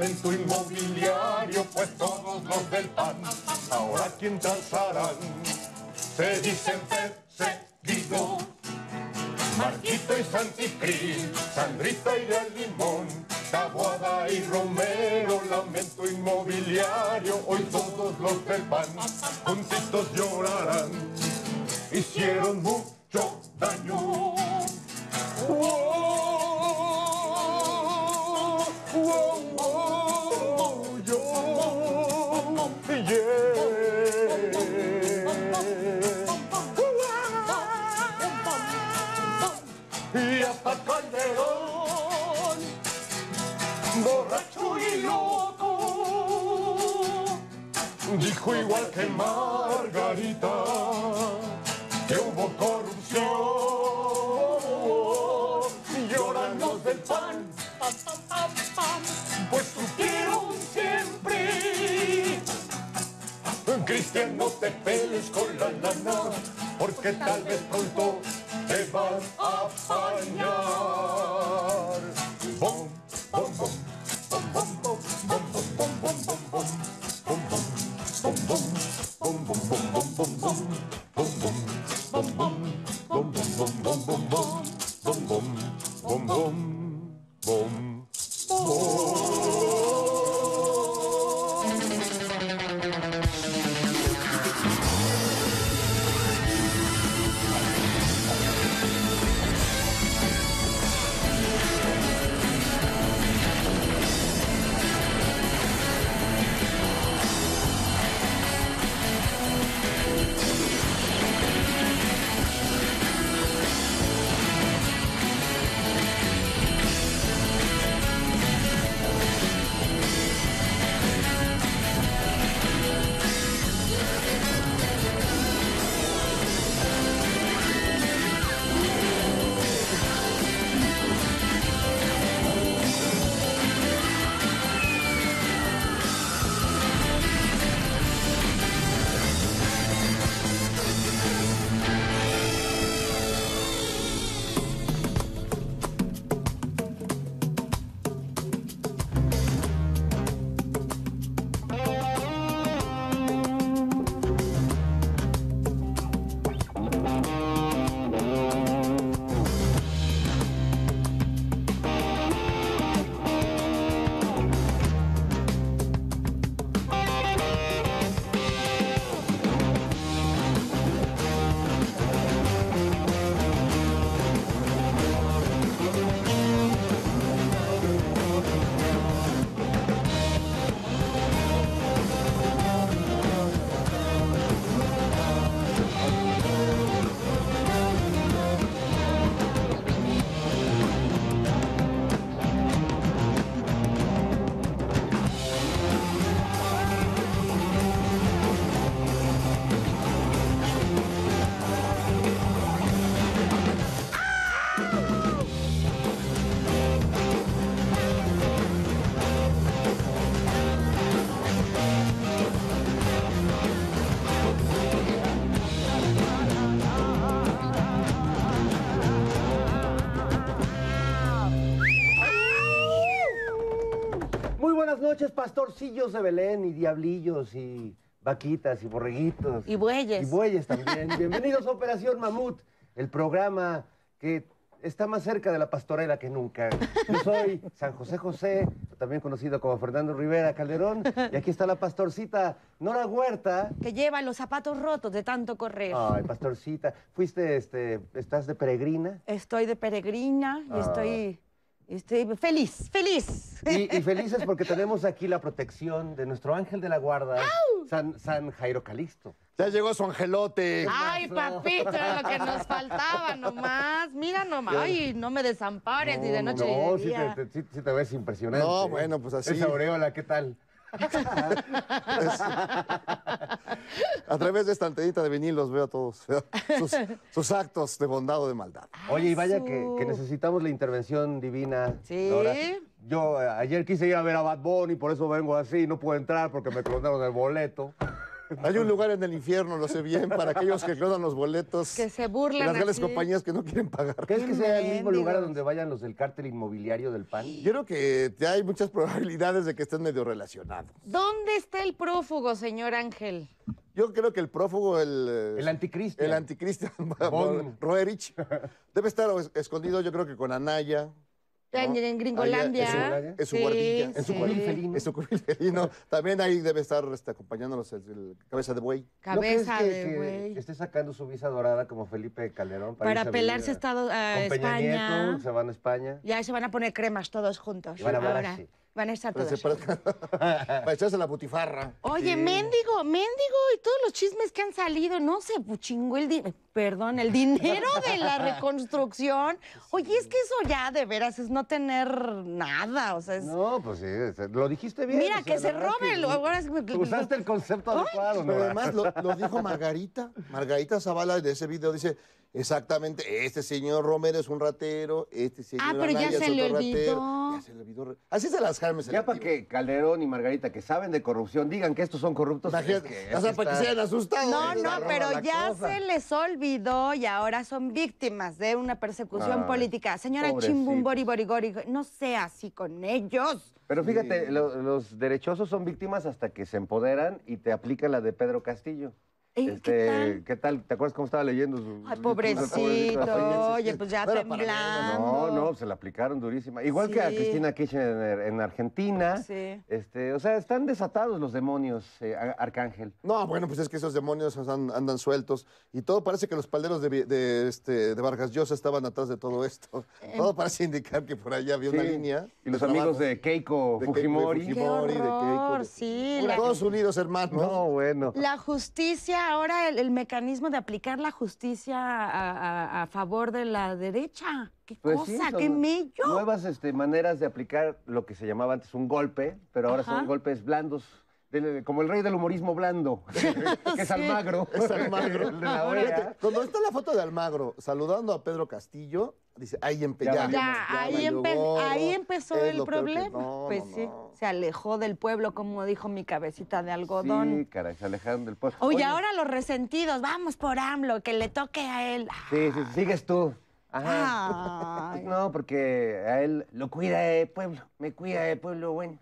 lamento inmobiliario, pues todos los del PAN ahora quién danzarán. Se dicen perseguido, Marquito y Santicris, Sandrita y el Limón, Taboada y Romero, lamento inmobiliario, hoy todos los del PAN juntitos llorarán, hicieron mucho Margarita que hubo corrupción. Lloran los del PAN, pues supieron siempre. Cristian, no te peles con la lana, porque tal vez pronto buenas noches, pastorcillos de Belén y diablillos y vaquitas y borreguitos. Y bueyes. Y bueyes también. Bienvenidos a Operación Mamut, el programa que está más cerca de la pastorela que nunca. Yo soy San José José, también conocido como Fernando Rivera Calderón, y aquí está la pastorcita Nora Huerta. Que lleva los zapatos rotos de tanto correr. Ay, pastorcita, fuiste, este, estás de peregrina. Estoy de peregrina y Ah. estoy, estoy feliz, feliz. Y, y felices porque tenemos aquí la protección de nuestro ángel de la guarda, San, San Jairo Calixto. Ya llegó su angelote. Ay, papito, era lo que nos faltaba nomás. Mira nomás. Ay, no me desampares ni de noche No, ni de sí día. te, te- sí- sí te ves impresionante. No, bueno, pues así. Esa aureola, ¿qué tal? A través de esta antennita de vinil los veo a todos. Sus, sus actos de bondad o de maldad. Oye, y vaya que, necesitamos la intervención divina. Sí. Yo eh, ayer quise ir a ver a Bad Bunny, por eso vengo así, no puedo entrar porque me clonaron el boleto. Hay un lugar en el infierno, lo sé bien, para aquellos que clonan los boletos. Que se y burlan las grandes así. compañías que no quieren pagar. ¿Crees que sea el mismo lugar a donde vayan los del cártel inmobiliario del PAN? Yo creo que ya hay muchas probabilidades de que estén medio relacionados. ¿Dónde está el prófugo, señor Ángel? Yo creo que el prófugo, el... eh, El anticristian. El anticristian Von. Roerich debe estar es- escondido, yo creo que con Anaya. En, ¿no? en Gringolandia. Allá, en su Sí, guardilla. En su felino. En su felino. También ahí debe estar este, acompañándonos el, el cabeza de buey. ¿No crees Cabeza que, de que- güey. que esté sacando su visa dorada como Felipe Calderón? Para irse a pelarse a Estado- a con Peña España. Nieto, se van a España. Ya se van a poner cremas todos juntos. Y van a hablar ahora. así. Van a estar Para, todos. para echarse la butifarra. Oye, mendigo, mendigo, y todos los chismes que han salido, no se chingó el dinero, perdón, el dinero de la reconstrucción. Oye, es que eso ya de veras es no tener nada, o sea, es... No, pues sí, es- lo dijiste bien. Mira, o sea, que se verdad robe, que lo- ahora es- Usaste el concepto adecuado, Pero ¿no? además lo, lo dijo Margarita. Margarita Zavala de ese video dice exactamente, este señor Romero es un ratero, este señor Ah, pero ya Anaya es se le otro olvidó. ratero. Ya se le olvidó. Así se las Jaime Ya para que Calderón y Margarita, que saben de corrupción, digan que estos son corruptos. Imagínate, es que o sea, para que se hayan asustado. No, no, pero ya cosa. se les olvidó y ahora son víctimas de una persecución Ay, política. Señora pobrecitos. Chimbum Bori Bori Gori, no sea así con ellos. Pero fíjate, lo- los derechosos son víctimas hasta que se empoderan y te aplican la de Pedro Castillo. Ey, ¿qué tal? ¿Qué tal? ¿Te acuerdas cómo estaba leyendo su Ay, pobrecito, oye, pues ya temblando. No, no, se la aplicaron durísima. Igual que a. Cristina Kirchner en Argentina. Sí. Este, o sea, están desatados los demonios, eh, Ar- Arcángel. No, bueno, pues es que esos demonios andan, andan sueltos y todo parece que los palderos de, este, de Vargas Llosa estaban atrás de todo esto. Todo parece indicar que por allá había una línea. Y los de amigos de Keiko De Keiko Fujimori. Qué Fujimori, de Keiko, de- sí. La- Todos unidos, hermanos. No, bueno. La justicia, ahora el, el mecanismo de aplicar la justicia a, a- a favor de la derecha. Qué Pues cosa, son qué mello. Nuevas este, maneras de aplicar lo que se llamaba antes un golpe, pero ahora Ajá. son golpes blandos. del- como el rey del humorismo blando, que es Sí. Almagro. Es Almagro. El de la Fíjate, OEA. cuando está la foto de Almagro saludando a Pedro Castillo, dice, ahí empe- Ya ya. Ya, ahí, empe- ahí empezó el problema. no, pues no, sí, no. se alejó del pueblo, como dijo mi cabecita de algodón. Sí, caray, se alejaron del pueblo. Oye, ahora los resentidos, vamos por AMLO, que le toque a él. Sí, sí, sigues tú. Ajá. Ay. No, porque a él lo cuida el pueblo, me cuida el pueblo bueno.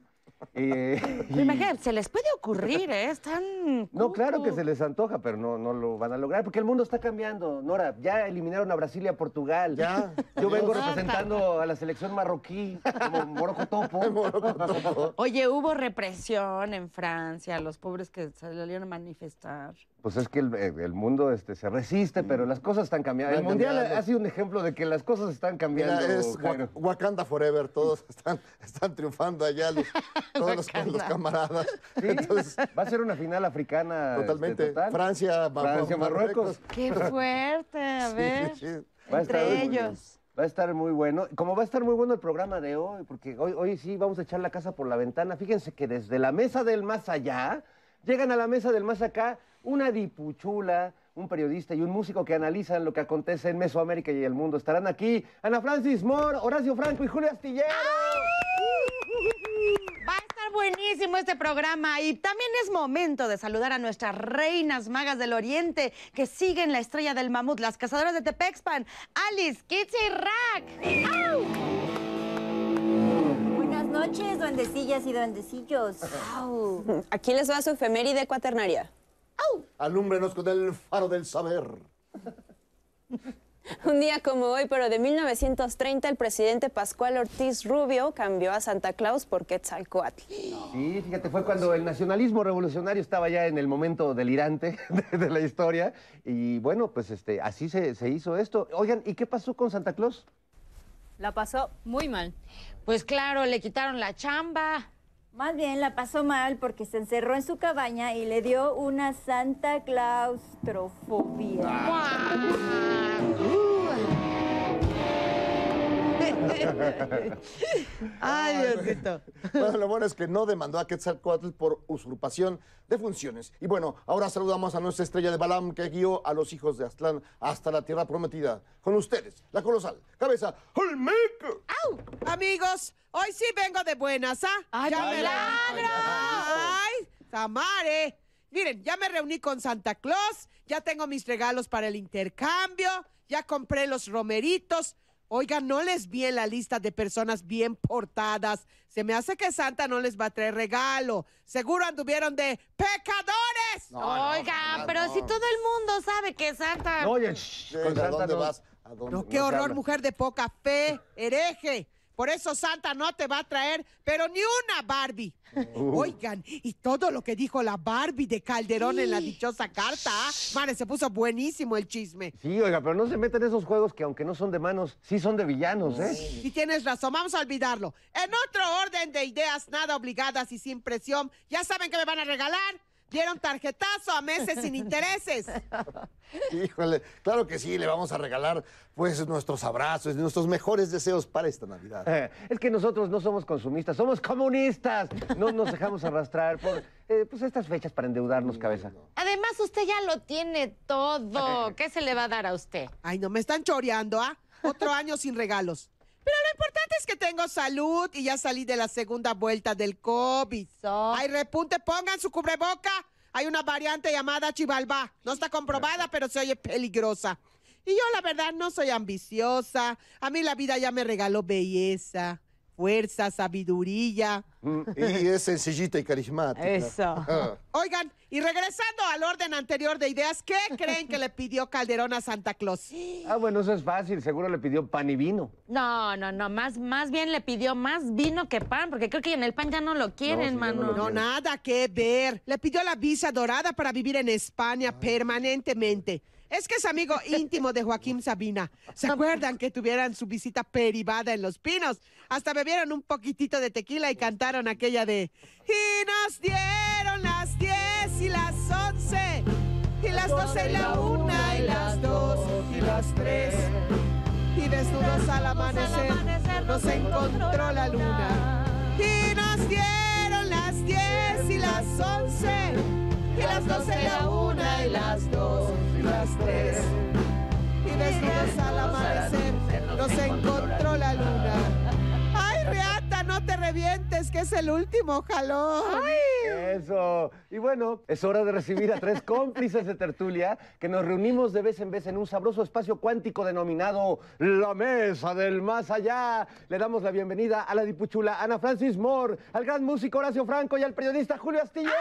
Eh, Imagínate, se les puede ocurrir, ¿eh? Están. No, claro que se les antoja, pero no, no lo van a lograr, porque el mundo está cambiando. Nora, ya eliminaron a Brasil y a Portugal. Ya. Yo vengo representando a la selección marroquí, como Moroco Topo. Oye, hubo represión en Francia, los pobres que salieron a manifestar. Pues es que el, el mundo este, se resiste, pero las cosas están cambiando. El mundial cambiando. ha sido un ejemplo de que las cosas están cambiando. Mira, es Jairo. Wakanda Forever, todos están, están triunfando allá, los, todos los, los camaradas. Sí, Entonces, va a ser una final africana. este, totalmente. total. Francia, Francia, Marruecos. Qué fuerte, a ver. Sí, sí. Va a estar Entre ellos. Va a estar muy bueno. Como va a estar muy bueno el programa de hoy, porque hoy, hoy sí vamos a echar la casa por la ventana. Fíjense que desde la mesa del más allá, llegan a la mesa del más acá una dipuchula, un periodista y un músico que analizan lo que acontece en Mesoamérica y el mundo. Estarán aquí Ana Francis Moore, Horacio Franco y Julio Astillero. Va a estar buenísimo este programa y también es momento de saludar a nuestras reinas magas del Oriente que siguen la estrella del mamut, las cazadoras de Tepexpan, Alice, Kitsi y Rack. ¡Au! Buenas noches, duendecillas y duendecillos. ¡Au! Aquí les va su efeméride cuaternaria. Alúmbrenos con el faro del saber. Un día como hoy, pero de 1930, el presidente Pascual Ortiz Rubio cambió a Santa Claus por Quetzalcoatl. Sí, fíjate, fue cuando el nacionalismo revolucionario estaba ya en el momento delirante de, de la historia. Y bueno, pues este, así se, se hizo esto. Oigan, ¿y qué pasó con Santa Claus? La pasó muy mal. Pues claro, le quitaron la chamba. Más bien la pasó mal porque se encerró en su cabaña y le dio una Santa claustrofobia. Ay, Diosito. Bueno, lo bueno es que no demandó a Quetzalcoatl por usurpación de funciones. Y bueno, ahora saludamos a nuestra estrella de Balam que guió a los hijos de Aztlán hasta la tierra prometida. Con ustedes, la colosal, cabeza Olmeca. Amigos, hoy sí vengo de buenas, ¿ah? ¡Ay, Ya me! ¡Ay, Tamare! Miren, ya me reuní con Santa Claus, ya tengo mis regalos para el intercambio, ya compré los romeritos. Oigan, no les vi en la lista de personas bien portadas. Se me hace que Santa no les va a traer regalo. Seguro anduvieron de pecadores. Oiga, pero si todo el mundo sabe que Santa... Oye, shh, con ¿A Santa dónde no. vas? ¿A dónde? No, qué horror, habla. mujer de poca fe, hereje. Por eso Santa no te va a traer, pero ni una Barbie. Oigan, y todo lo que dijo la Barbie de Calderón en la dichosa carta. ¿ah? Mare, se puso buenísimo el chisme. Sí, oiga, pero no se meten en esos juegos que aunque no son de manos, sí son de villanos, ¿eh? Y tienes razón, vamos a olvidarlo. En otro orden de ideas nada obligadas y sin presión, ya saben que me van a regalar. Dieron tarjetazo a meses sin intereses. Híjole, claro que sí, le vamos a regalar pues nuestros abrazos, nuestros mejores deseos para esta Navidad. Eh, Es que nosotros no somos consumistas, somos comunistas. No nos dejamos arrastrar por eh, pues estas fechas para endeudarnos, cabeza. Además, usted ya lo tiene todo. ¿Qué se le va a dar a usted? Ay, no me están choreando, ¿ah? Otro año sin regalos. Pero lo importante es que tengo salud y ya salí de la segunda vuelta del COVID. So- Hay repunte, pongan su cubreboca. Hay una variante llamada Chivalba. No está comprobada, pero se oye peligrosa. Y yo, la verdad, no soy ambiciosa. A mí la vida ya me regaló belleza, fuerza, sabiduría. Y es sencillita y carismática. Eso. Ah. Oigan, y regresando al orden anterior de ideas, ¿qué creen que le pidió Calderón a Santa Claus? Ah, bueno, eso es fácil. Seguro le pidió pan y vino. No, no, no, más, más bien le pidió más vino que pan, porque creo que en el pan ya no lo quieren, sí, no mano. No, nada que ver. Le pidió la visa dorada para vivir en España permanentemente. Es que es amigo íntimo de Joaquín Sabina. ¿Se acuerdan que tuvieran su visita privada en Los Pinos? Hasta bebieron un poquitito de tequila y cantaron aquella de Y nos dieron las 10 y las 11 y las 12 y la 1 y las 2 y las 3 y desnudos al amanecer nos encontró la luna y nos dieron las 10 y las 11 y las 12 y la 1 y las 2 y las 3 y desnudos al amanecer nos encontró la luna ay Reata no te revientes que es el último jalón Eso. Y bueno, es hora de recibir a tres cómplices de tertulia que nos reunimos de vez en vez en un sabroso espacio cuántico denominado La Mesa del Más Allá. Le damos la bienvenida a la dipuchula Ana Francis Moore, al gran músico Horacio Franco y al periodista Julio Astillero.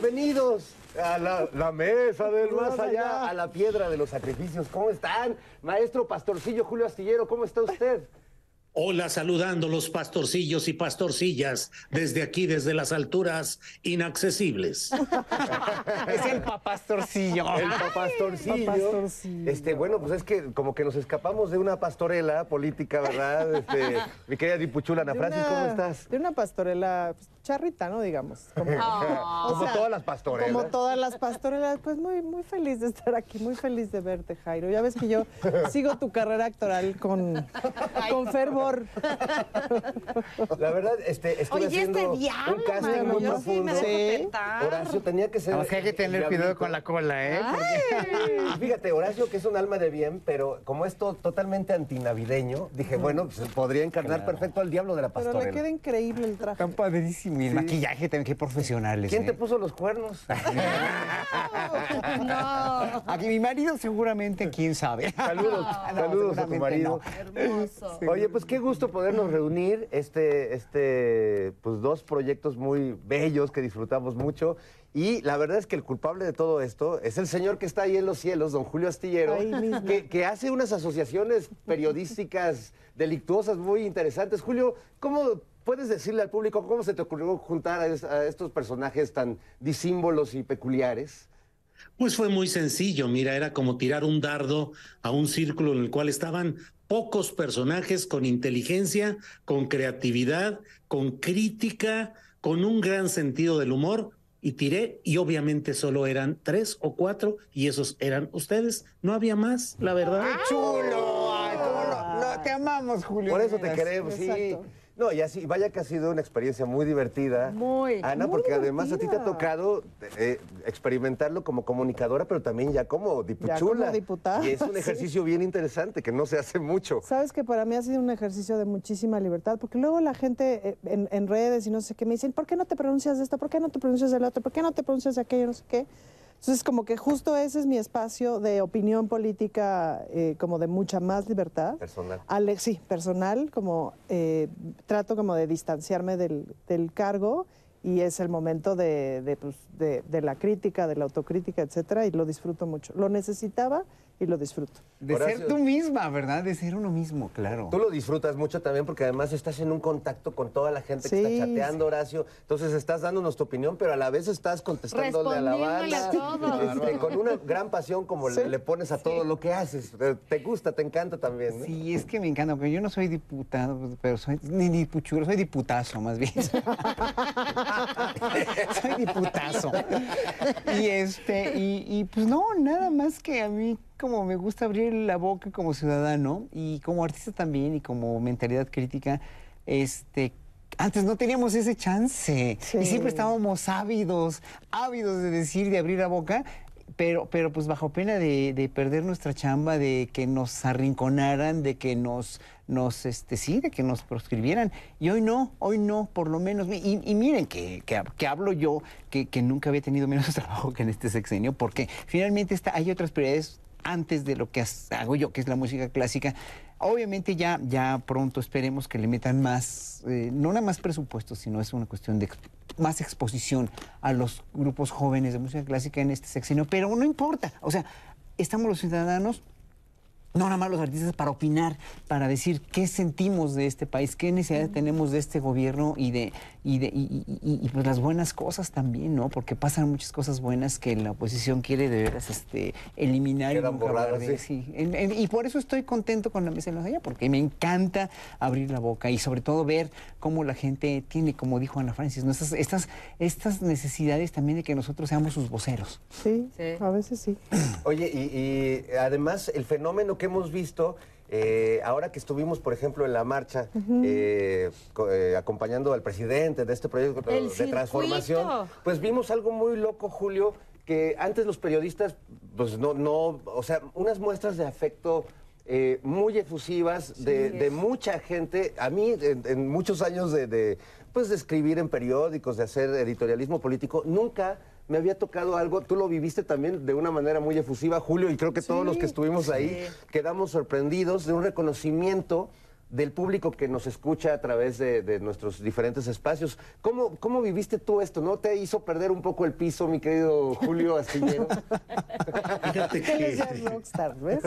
Bienvenidos a la, la mesa del más allá, a la piedra de los sacrificios. ¿Cómo están? Maestro Pastorcillo Julio Astillero, ¿cómo está usted? Hola, saludando los pastorcillos y pastorcillas desde aquí, desde las alturas inaccesibles. Es el papastorcillo. El papastorcillo. Papastorcillo. Este, bueno, pues es que como que nos escapamos de una pastorela política, ¿verdad? Este, mi querida dipuchula Ana Francis, una- ¿cómo estás? De una pastorela pues, charrita, ¿no? Digamos. Como, o Como sea, todas las pastorelas. Como todas las pastorelas, pues muy, muy feliz de estar aquí, muy feliz de verte, Jairo. Ya ves que yo sigo tu carrera actoral con, con fervor. La verdad, este, estuve Oye, este diablo, un casting muy yo sí me profundo. Horacio tenía que ser. Más que hay que tener el cuidado con la cola, ¿eh? Fíjate, Horacio, que es un alma de bien, pero como es to- totalmente antinavideño, dije, bueno, pues, podría encarnar perfecto al diablo de la Pero le pastorela. queda increíble el traje. Están padrísimos. Y el maquillaje también, qué profesionales. ¿Quién te ¿eh? puso los cuernos? No. Aquí mi marido seguramente, quién sabe. Saludos, No, saludos a tu marido. no. Hermoso. Oye, pues qué gusto podernos reunir, este, este, pues dos proyectos muy bellos que disfrutamos mucho. Y la verdad es que el culpable de todo esto es el señor que está ahí en los cielos, don Julio Astillero, que, que hace unas asociaciones periodísticas delictuosas muy interesantes. Julio, ¿cómo puedes decirle al público cómo se te ocurrió juntar a, es- a estos personajes tan disímbolos y peculiares? Pues fue muy sencillo, mira, era como tirar un dardo a un círculo en el cual estaban pocos personajes con inteligencia, con creatividad, con crítica, con un gran sentido del humor. Y tiré, y obviamente solo eran tres o cuatro, y esos eran ustedes. No había más, la verdad. ¡Chulo! Pero te amamos, Julio. Por eso te queremos, sí. No, y así, vaya que ha sido una experiencia muy divertida. Muy, Ana, muy porque además a ti te ha tocado eh, experimentarlo como comunicadora, pero también ya como dipuchula. como diputada, Y es un sí. ejercicio bien interesante que no se hace mucho. Sabes que para mí ha sido un ejercicio de muchísima libertad, porque luego la gente eh, en, en redes y no sé qué me dicen, ¿por qué no te pronuncias de esto? ¿Por qué no te pronuncias del otro? ¿Por qué no te pronuncias de aquello? No sé qué. Entonces, como que justo ese es mi espacio de opinión política, eh, como de mucha más libertad. Personal. Ale- sí, personal, como eh, trato como de distanciarme del, del cargo y es el momento de, de, pues, de- de la crítica, de la autocrítica, etcétera, y lo disfruto mucho. Lo necesitaba y lo disfruto. De Horacio. ser tú misma, ¿verdad? De ser uno mismo, claro. Tú lo disfrutas mucho también porque además estás en un contacto con toda la gente que está chateando, Horacio. Entonces estás dándonos tu opinión, pero a la vez estás contestándole a la banda. a todos. Este, con una gran pasión como le, le pones a todo lo que haces. Te- gusta, te encanta también. ¿no? Sí, es que me encanta, porque yo no soy diputado, pero soy ni dipuchulo, soy diputazo más bien. soy diputazo. Y este, y, y, pues no, nada más que a mí como me gusta abrir la boca como ciudadano y como artista también y como mentalidad crítica, este antes no teníamos ese chance Sí. y siempre estábamos ávidos, ávidos de decir, de abrir la boca pero, pero pues bajo pena de, de perder nuestra chamba, de que nos arrinconaran, de que nos, nos este, sí, de que nos proscribieran. Y hoy no, hoy no, por lo menos. Y, y miren que, que, que hablo yo, que, que nunca había tenido menos trabajo que en este sexenio, porque finalmente está, hay otras prioridades antes de lo que hago yo, que es la música clásica. Obviamente ya, ya pronto esperemos que le metan más, eh, no nada más presupuesto, sino es una cuestión de más exposición a los grupos jóvenes de música clásica en este sexenio, pero no importa, o sea, estamos los ciudadanos no nada más los artistas para opinar, para decir qué sentimos de este país, qué necesidad tenemos de este gobierno y de y de y, y- y- y, pues las buenas cosas también, ¿no? Porque pasan muchas cosas buenas que la oposición quiere de veras este eliminar y de- sí. sí. En- en- y por eso estoy contento con la mesa de los allá, porque me encanta abrir la boca y sobre todo ver cómo la gente tiene, como dijo Ana Francis, ¿no? estas, estas, estas necesidades también de que nosotros seamos sus voceros. Sí, Sí. a veces sí. Oye, y, y además el fenómeno que hemos visto, eh, ahora que estuvimos, por ejemplo, en la marcha, eh, eh, acompañando al presidente de este proyecto El de transformación, pues vimos algo muy loco, Julio, que antes los periodistas, pues no, no, o sea, unas muestras de afecto eh, muy efusivas de, de mucha gente. A mí, en, en muchos años de, de, pues, de escribir en periódicos, de hacer editorialismo político, nunca me había tocado algo. Tú lo viviste también de una manera muy efusiva, Julio, y creo que todos los que estuvimos ahí quedamos sorprendidos de un reconocimiento del público que nos escucha a través de, de nuestros diferentes espacios. ¿Cómo, ¿Cómo viviste tú esto? ¿No te hizo perder un poco el piso, mi querido Julio Astillero? Fíjate que, rockstar, ¿ves?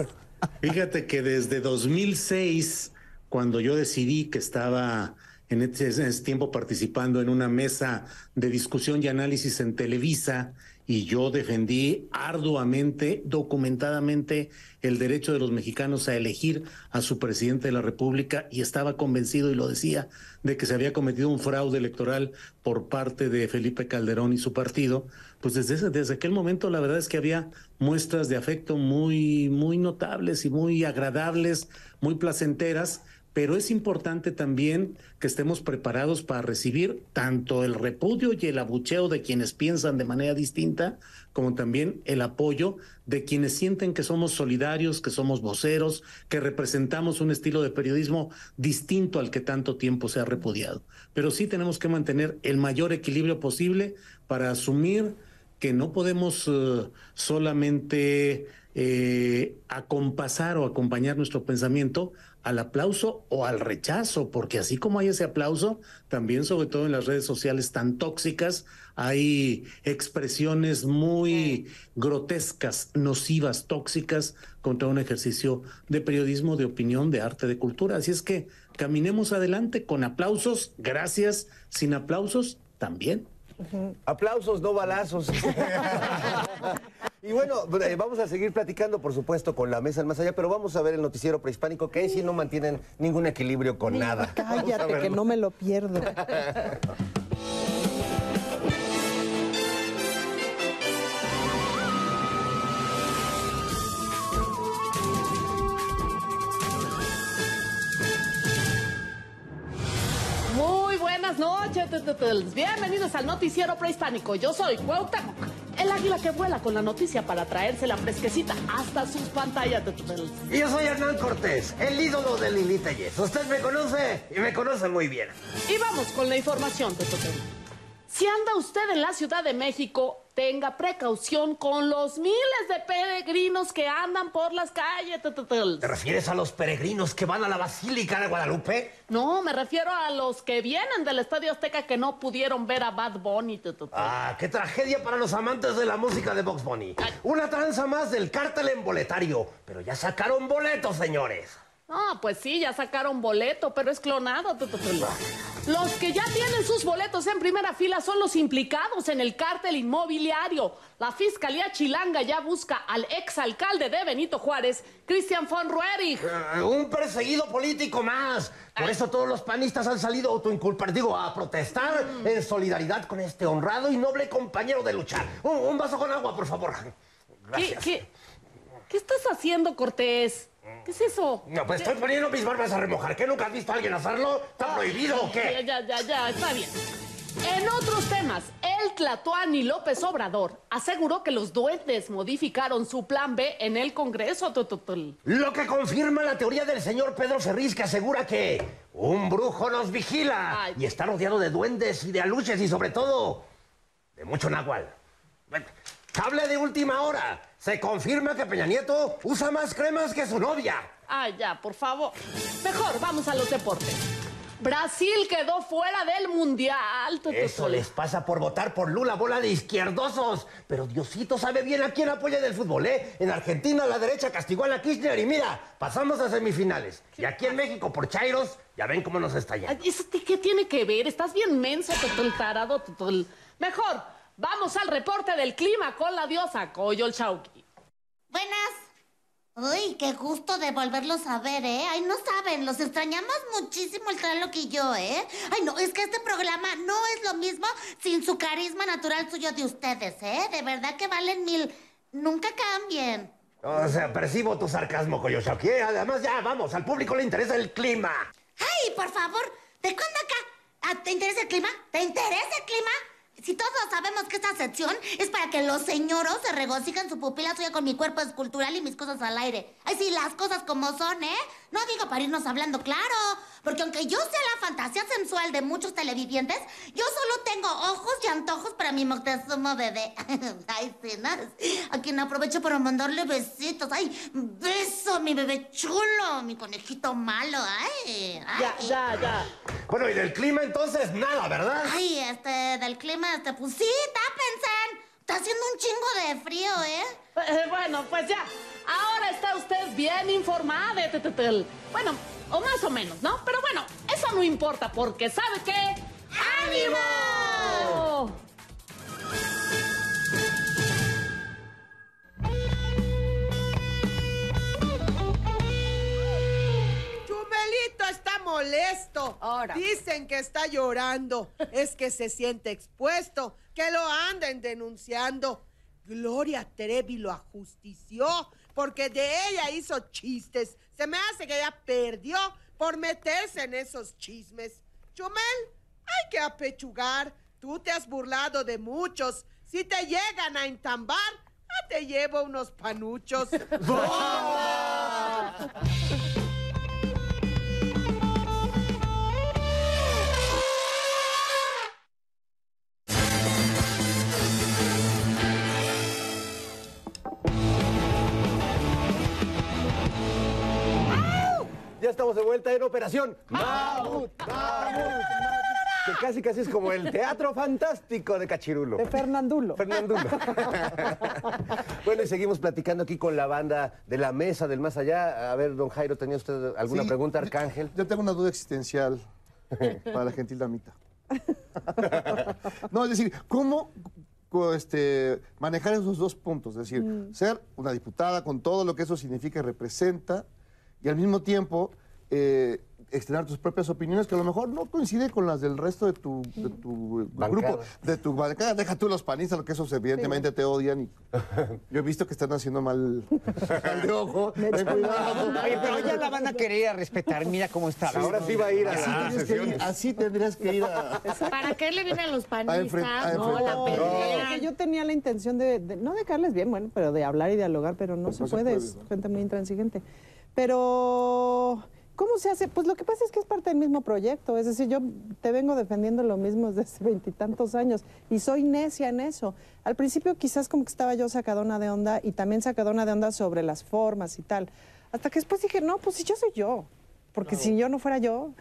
fíjate que desde 2006, cuando yo decidí que estaba en ese, ese tiempo participando en una mesa de discusión y análisis en Televisa, y yo defendí arduamente, documentadamente, el derecho de los mexicanos a elegir a su presidente de la República y estaba convencido, y lo decía, de que se había cometido un fraude electoral por parte de Felipe Calderón y su partido, pues desde, ese- desde aquel momento la verdad es que había muestras de afecto muy, muy notables y muy agradables, muy placenteras, pero es importante también que estemos preparados para recibir tanto el repudio y el abucheo de quienes piensan de manera distinta, como también el apoyo de quienes sienten que somos solidarios, que somos voceros, que representamos un estilo de periodismo distinto al que tanto tiempo se ha repudiado. Pero sí tenemos que mantener el mayor equilibrio posible para asumir que no podemos eh, solamente eh, acompasar o acompañar nuestro pensamiento al aplauso o al rechazo, porque así como hay ese aplauso, también sobre todo en las redes sociales tan tóxicas, hay expresiones muy grotescas, nocivas, tóxicas contra un ejercicio de periodismo, de opinión, de arte, de cultura. Así es que caminemos adelante con aplausos, gracias, sin aplausos también. Aplausos, no balazos. Y bueno, eh, vamos a seguir platicando, por supuesto, con la mesa del más allá, pero vamos a ver el noticiero prehispánico, que ahí sí no mantienen ningún equilibrio con nada. Cállate, que no me lo pierdo. Muy buenas noches, bienvenidos al noticiero prehispánico. Yo soy Cuauhtémoc el águila que vuela con la noticia para traerse la fresquecita hasta sus pantallas. Y yo soy Hernán Cortés, el ídolo de Lili Tellez. Usted me conoce y me conoce muy bien. Y vamos con la información, tututels. Si anda usted en la Ciudad de México, tenga precaución con los miles de peregrinos que andan por las calles. ¿Te refieres a los peregrinos que van a la Basílica de Guadalupe? No, me refiero a los que vienen del Estadio Azteca que no pudieron ver a Bad Bunny. Ah, qué tragedia para los amantes de la música de Box Bunny. Una tranza más del cártel emboletario. Pero ya sacaron boletos, señores. Ah, pues sí, ya sacaron boleto, pero es clonado. Los que ya tienen sus boletos en primera fila son los implicados en el cártel inmobiliario. La Fiscalía Chilanga ya busca al exalcalde de Benito Juárez, Cristian von Roerich. Eh, un perseguido político más. Por eso todos los panistas han salido a autoinculpar, digo, a protestar en solidaridad con este honrado y noble compañero de lucha. Un, un vaso con agua, por favor. ¿Qué, Gracias. qué, qué estás haciendo, Cortés? ¿Qué es eso? No, pues estoy poniendo mis barbas a remojar. ¿Qué nunca has visto a alguien hacerlo? ¿Está prohibido o Ya, qué? ya, ya, ya, está bien. En otros temas, el Tlatuani López Obrador aseguró que los duendes modificaron su plan B en el Congreso. tututl. Lo que confirma la teoría del señor Pedro Ferriz que asegura que un brujo nos vigila Ay. y está rodeado de duendes y de aluches y sobre todo de mucho náhuatl. Cable de última hora. Se confirma que Peña Nieto usa más cremas que su novia. Ay, ya, por favor. Mejor, vamos a los deportes. Brasil quedó fuera del Mundial. Eso les pasa por votar por Lula, bola de izquierdosos. Pero Diosito sabe bien a quién apoya del fútbol, ¿eh? En Argentina la derecha castigó a la Kirchner y mira, pasamos a semifinales. Y aquí en México por Chairos, ya ven cómo nos está yendo. Ay, ¿Eso ti- qué tiene que ver? Estás bien menso, tututl, tarado. tututl. Mejor, vamos al reporte del clima con la diosa Coyol Chauqui. Buenas. Uy, qué gusto de volverlos a ver, ¿eh? Ay, no saben, los extrañamos muchísimo el Traloc y yo, ¿eh? Ay, no, es que este programa no es lo mismo sin su carisma natural suyo de ustedes, ¿eh? De verdad que valen mil. Nunca cambien. O sea, percibo tu sarcasmo, Coyoshaki. Además, ya, vamos, al público le interesa el clima. Ay, por favor, ¿de cuándo acá? Ah, ¿Te interesa el clima? ¿Te interesa el clima? Si todos sabemos que esta sección es para que los señoros se regocijen su pupila suya con mi cuerpo escultural y mis cosas al aire. Ay, sí, las cosas como son, ¿eh? No digo para irnos hablando claro, porque aunque yo sea la fantasía sensual de muchos televidentes, yo solo tengo ojos y antojos para mi Moctezuma bebé. Ay, sí, ¿no? A quien aprovecho para mandarle besitos. Ay, beso, mi bebé chulo, mi conejito malo. Ay, ay. Ya, ya, ya. Bueno, y del clima entonces, nada, ¿verdad? Ay, este, del clima, este, pues sí, tápense. Está haciendo un chingo de frío, ¿eh? Eh, bueno, pues ya. Ahora está usted bien informada. Bueno, o más o menos, ¿no? Pero bueno, eso no importa porque ¿sabe qué? ¡Ánimo! Chubelito está molesto. Ahora. Dicen que está llorando. Es que se siente expuesto. Lo anden denunciando. Gloria Trevi lo ajustició porque de ella hizo chistes. Se me hace que ella perdió por meterse en esos chismes. Chumel, hay que apechugar. Tú te has burlado de muchos. Si te llegan a entambar, te llevo unos panuchos. Ya estamos de vuelta en Operación Mamut, Mamut, Que casi casi es como el teatro fantástico de Cachirulo. De Fernandulo. Fernandulo. bueno, y seguimos platicando aquí con la banda de la mesa del más allá. A ver, don Jairo, ¿tenía usted alguna Sí. pregunta, Arcángel? Yo tengo una duda existencial para la gentil damita. No, es decir, ¿cómo este, manejar esos dos puntos? Es decir, Mm. ser una diputada con todo lo que eso significa y representa, y al mismo tiempo eh, externar tus propias opiniones que a lo mejor no coinciden con las del resto de tu, de tu grupo, de tu bancada. Deja tú los panistas, lo que esos evidentemente te odian. Y yo he visto que están haciendo mal, mal de ojo. Ten cuidado. Oye, pero ya la van a querer a respetar. Mira cómo está. Ahora sí va a ir a Así las tendrías que ir, sesiones. así tendrías que ir a... ¿Para qué le vienen los A panistas? enfren- a no, la. Porque yo tenía la intención de, de- no de caerles bien, bueno, pero de hablar y dialogar, pero no se No se puede, puede, es ¿no? gente muy intransigente. Pero, ¿cómo se hace? Pues lo que pasa es que es parte del mismo proyecto, es decir, yo te vengo defendiendo lo mismo desde hace veintitantos años y soy necia en eso. Al principio quizás como que estaba yo sacadona de onda y también sacadona de onda sobre las formas y tal, hasta que después dije, no, pues si yo soy yo, porque si yo no fuera yo,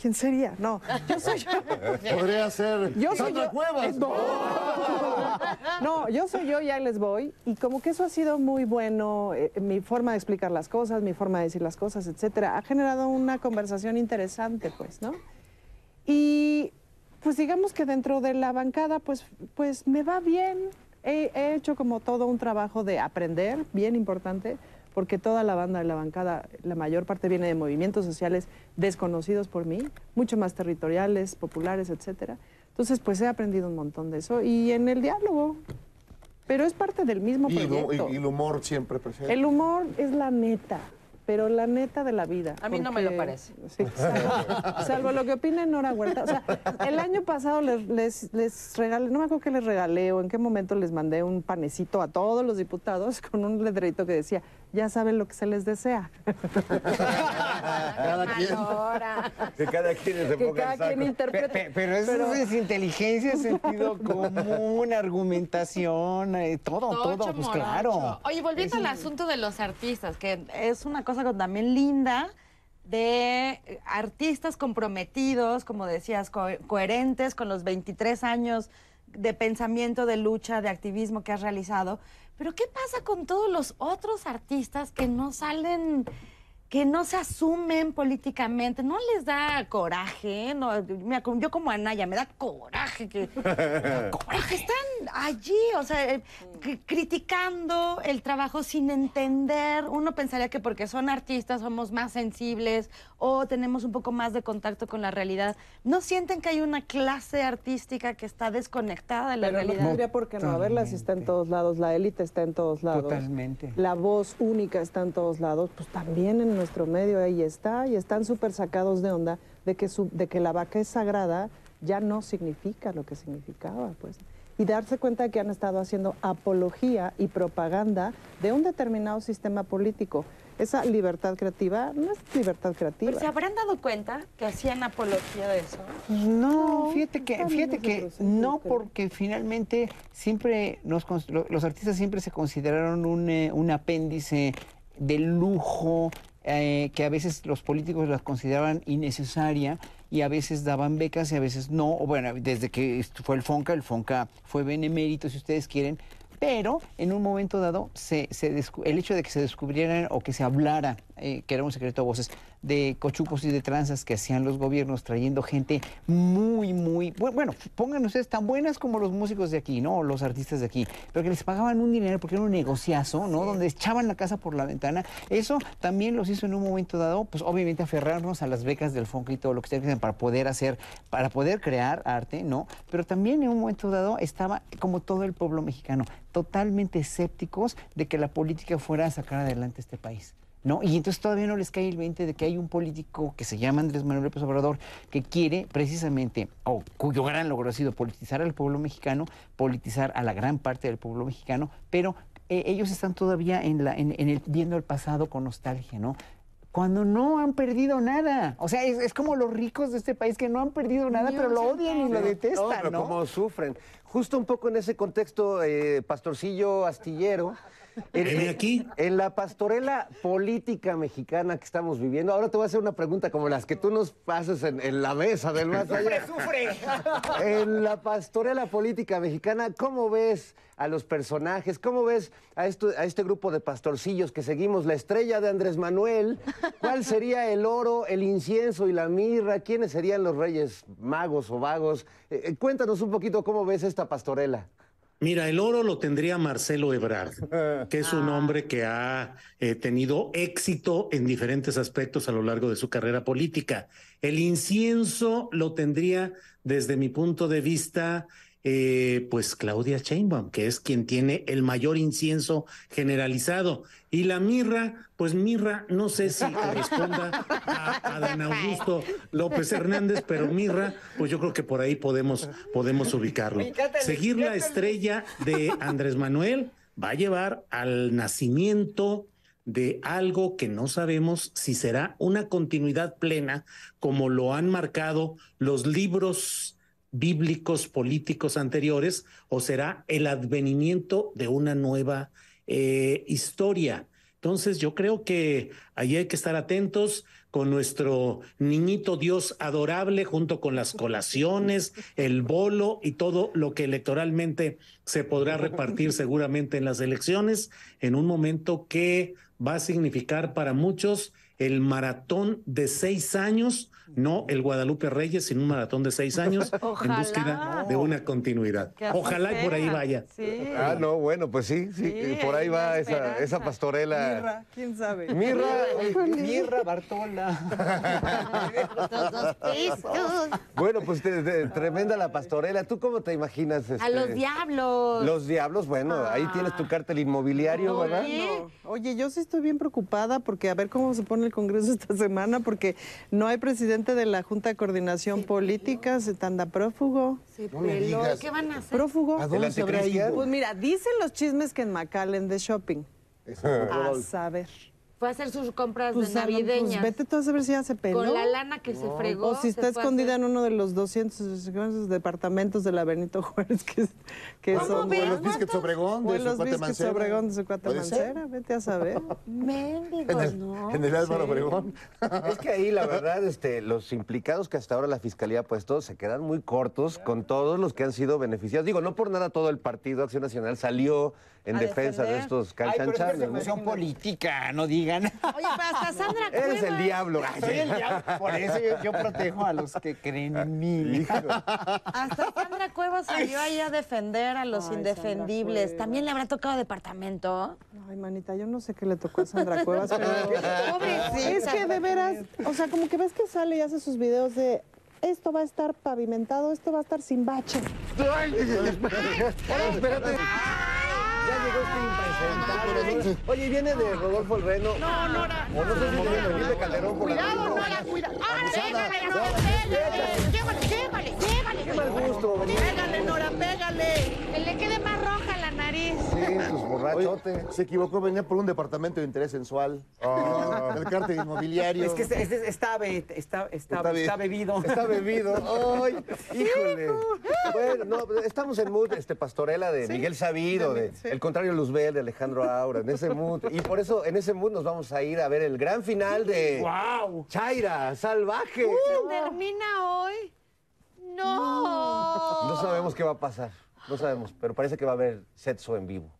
¿quién sería? No, yo soy yo. Podría ser Yo soy Sandra yo. Cuevas. No. No, yo soy yo y ahí les voy. Y como que eso ha sido muy bueno, eh, mi forma de explicar las cosas, mi forma de decir las cosas, etcétera. Ha generado una conversación interesante, pues, ¿no? Y pues digamos que dentro de la bancada, pues, pues me va bien. He, he hecho como todo un trabajo de aprender, bien importante, porque toda la banda de la bancada, la mayor parte viene de movimientos sociales desconocidos por mí, mucho más territoriales, populares, etcétera. Entonces, pues he aprendido un montón de eso y en el diálogo. Pero es parte del mismo proyecto. y- y el humor siempre presente. El humor es la neta, pero la neta de la vida. A mí no me lo parece. Sí, salvo, salvo lo que opina Nora Huerta. O sea, el año pasado les, les, les regalé, no me acuerdo qué les regalé o en qué momento les mandé un panecito a todos los diputados con un letrerito que decía, ya saben lo que se les desea. Cada quien. Que cada quien se Que ponga cada el saco. quien interprete. Pe- Pero eso Pero- es inteligencia, sentido común, argumentación, eh, todo, todo, pues claro. Oye, volviendo al asunto de los artistas, que es una cosa también linda de artistas comprometidos, como decías, co- coherentes con los 23 años de pensamiento, de lucha, de activismo que has realizado. Pero ¿qué pasa con todos los otros artistas que no salen, que no se asumen políticamente? ¿No les da coraje? No, mira, yo como Anaya, me da coraje que, que están allí, o sea, eh, cri- criticando el trabajo sin entender. Uno pensaría que porque son artistas somos más sensibles o tenemos un poco más de contacto con la realidad. ¿No sienten que hay una clase artística que está desconectada de la Pero no realidad? tendría por qué no haberla si está en todos lados, la élite está en todos lados. Totalmente. La voz única está en todos lados, pues también en nuestro medio ahí está y están súper sacados de onda de que, su- de que la vaca es sagrada ya no significa lo que significaba, pues. Y darse cuenta de que han estado haciendo apología y propaganda de un determinado sistema político. Esa libertad creativa no es libertad creativa. ¿Se habrán dado cuenta que hacían apología de eso? No, fíjate que, fíjate que no, porque finalmente siempre nos, los artistas siempre se consideraron un, eh, un apéndice de lujo eh, que a veces los políticos las consideraban innecesaria y a veces daban becas y a veces no. O bueno, desde que fue el FONCA, el FONCA fue benemérito, si ustedes quieren, pero en un momento dado se, se el hecho de que se descubrieran o que se hablara, eh, que era un secreto a voces, de cochupos y de tranzas que hacían los gobiernos trayendo gente muy, muy, bu- bueno, pongan ustedes tan buenas como los músicos de aquí, ¿no? Los artistas de aquí, pero que les pagaban un dinero porque era un negociazo, ¿no? Donde echaban la casa por la ventana. Eso también los hizo en un momento dado, pues obviamente aferrarnos a las becas del FONCA y todo lo que dicen para poder hacer, para poder crear arte, ¿no? Pero también en un momento dado estaba, como todo el pueblo mexicano, totalmente escépticos de que la política fuera a sacar adelante este país. ¿No? Y entonces todavía no les cae el 20 de que hay un político que se llama Andrés Manuel López Obrador que quiere precisamente, o cuyo gran logro ha sido politizar al pueblo mexicano, politizar a la gran parte del pueblo mexicano, pero eh, ellos están todavía en la, en, en el, viendo el pasado con nostalgia, ¿no? Cuando no han perdido nada. O sea, es, es como los ricos de este país que no han perdido nada, pero lo odian y lo No, detestan, pero ¿no? cómo sufren. Justo un poco en ese contexto, eh, Pastorcillo Astillero. En, aquí. en la pastorela política mexicana que estamos viviendo, ahora te voy a hacer una pregunta como las que tú nos haces en, en la mesa del más allá. ¡Sufre! En la pastorela política mexicana, ¿cómo ves a los personajes? ¿Cómo ves a, esto, a este grupo de pastorcillos que seguimos? La estrella de Andrés Manuel. ¿Cuál sería el oro, el incienso y la mirra? ¿Quiénes serían los reyes magos o vagos? Eh, eh, cuéntanos un poquito cómo ves esta pastorela. Mira, el oro lo tendría Marcelo Ebrard, que es un hombre que ha eh, tenido éxito en diferentes aspectos a lo largo de su carrera política. El incienso lo tendría, desde mi punto de vista, eh, pues Claudia Sheinbaum, que es quien tiene el mayor incienso generalizado. Y la mirra, pues mirra, no sé si corresponda a, a Dan Augusto López Hernández, pero mirra, pues yo creo que por ahí podemos, podemos ubicarlo. Seguir la estrella de Andrés Manuel va a llevar al nacimiento de algo que no sabemos si será una continuidad plena, como lo han marcado los libros bíblicos políticos anteriores, o será el advenimiento de una nueva eh, historia. Entonces yo creo que ahí hay que estar atentos con nuestro niñito Dios adorable junto con las colaciones, el bolo y todo lo que electoralmente se podrá repartir seguramente en las elecciones en un momento que va a significar para muchos el maratón de seis años, no el Guadalupe Reyes, sino un maratón de seis años en Ojalá. búsqueda de una continuidad. Ojalá y por ahí vaya. Ah, no, bueno, pues sí, sí, Sí, por ahí va esa, pastorela. Mirra, quién sabe. Mirra, Mirra Bartola. Bueno, pues te- te- tremenda la pastorela. ¿Tú cómo te imaginas? A este, los diablos. Los diablos, bueno, ahí tienes tu cártel inmobiliario, ¿verdad? No. Oye, yo sí estoy bien preocupada porque a ver cómo se pone el Congreso esta semana porque no hay presidente de la Junta de Coordinación Política, se anda prófugo. Se No peló. ¿Qué van a hacer? Prófugo. ¿A dónde ¿El se habrá anticristian? ido? Pues mira, dicen los chismes que en McAllen de shopping. A saber. Fue a hacer sus compras Pues, de pues, navideñas. vete tú a saber si ya se peló. Con la lana que se fregó. O si está escondida hacer- en uno de los 200 departamentos de la Benito Juárez que, que ¿Cómo son... ves? O los Biscuits Obregón de los cuate Biscuits Mancera. Obregón de su. Mancera, vete a saber. Méndigos, En el- ¿no? En el Álvaro Sí. Obregón. Es que ahí, la verdad, este, los implicados que hasta ahora la Fiscalía ha puesto se quedan muy cortos con todos los que han sido beneficiados. Digo, no por nada todo el Partido Acción Nacional salió en A defensa de estos Ay, pero es. ¿no? persecución política, no digan. Oye, pero hasta Sandra Eres el Cuevas. diablo. Soy el diablo. Por eso yo, yo protejo a los que creen en mí. Hasta Sandra Cuevas salió ahí a defender a los Ay, indefendibles. ¿También le habrá tocado departamento? Ay, manita, yo no sé qué le tocó a Sandra Cuevas, pero... Pobrecita. Es que de veras, o sea, como que ves que sale y hace sus videos de... Esto va a estar pavimentado, esto va a estar sin bache. Ay, espérate. Ya llegó impresentable. Oye, ¿viene de Rodolfo el Reno? No, Nora. O no sé si viene de Felipe Calderón por Cuidado, Nora, cuidado. ¡Ah, pégale, Nora, pégale! ¡Llévale, llévale, llévale! Qué mal gusto. Pégale, Nora, pégale. Que le quede la tus borrachote. Se equivocó, venía por un departamento de interés sensual. Ah. El cártel inmobiliario. Es que este- este está, be- está, está, Está be- está bebido. Está bebido. Ay, híjole. Bueno, no, estamos en mood, este, pastorela de Miguel Sabido, de El contrario Luzbel, de Alejandro Aura, en ese mood. Y por eso, en ese mood nos vamos a ir a ver el gran final de ¡Wow! Chaira, Salvaje. ¿Termina hoy? No. No sabemos qué va a pasar. No sabemos, pero parece que va a haber sexo en vivo.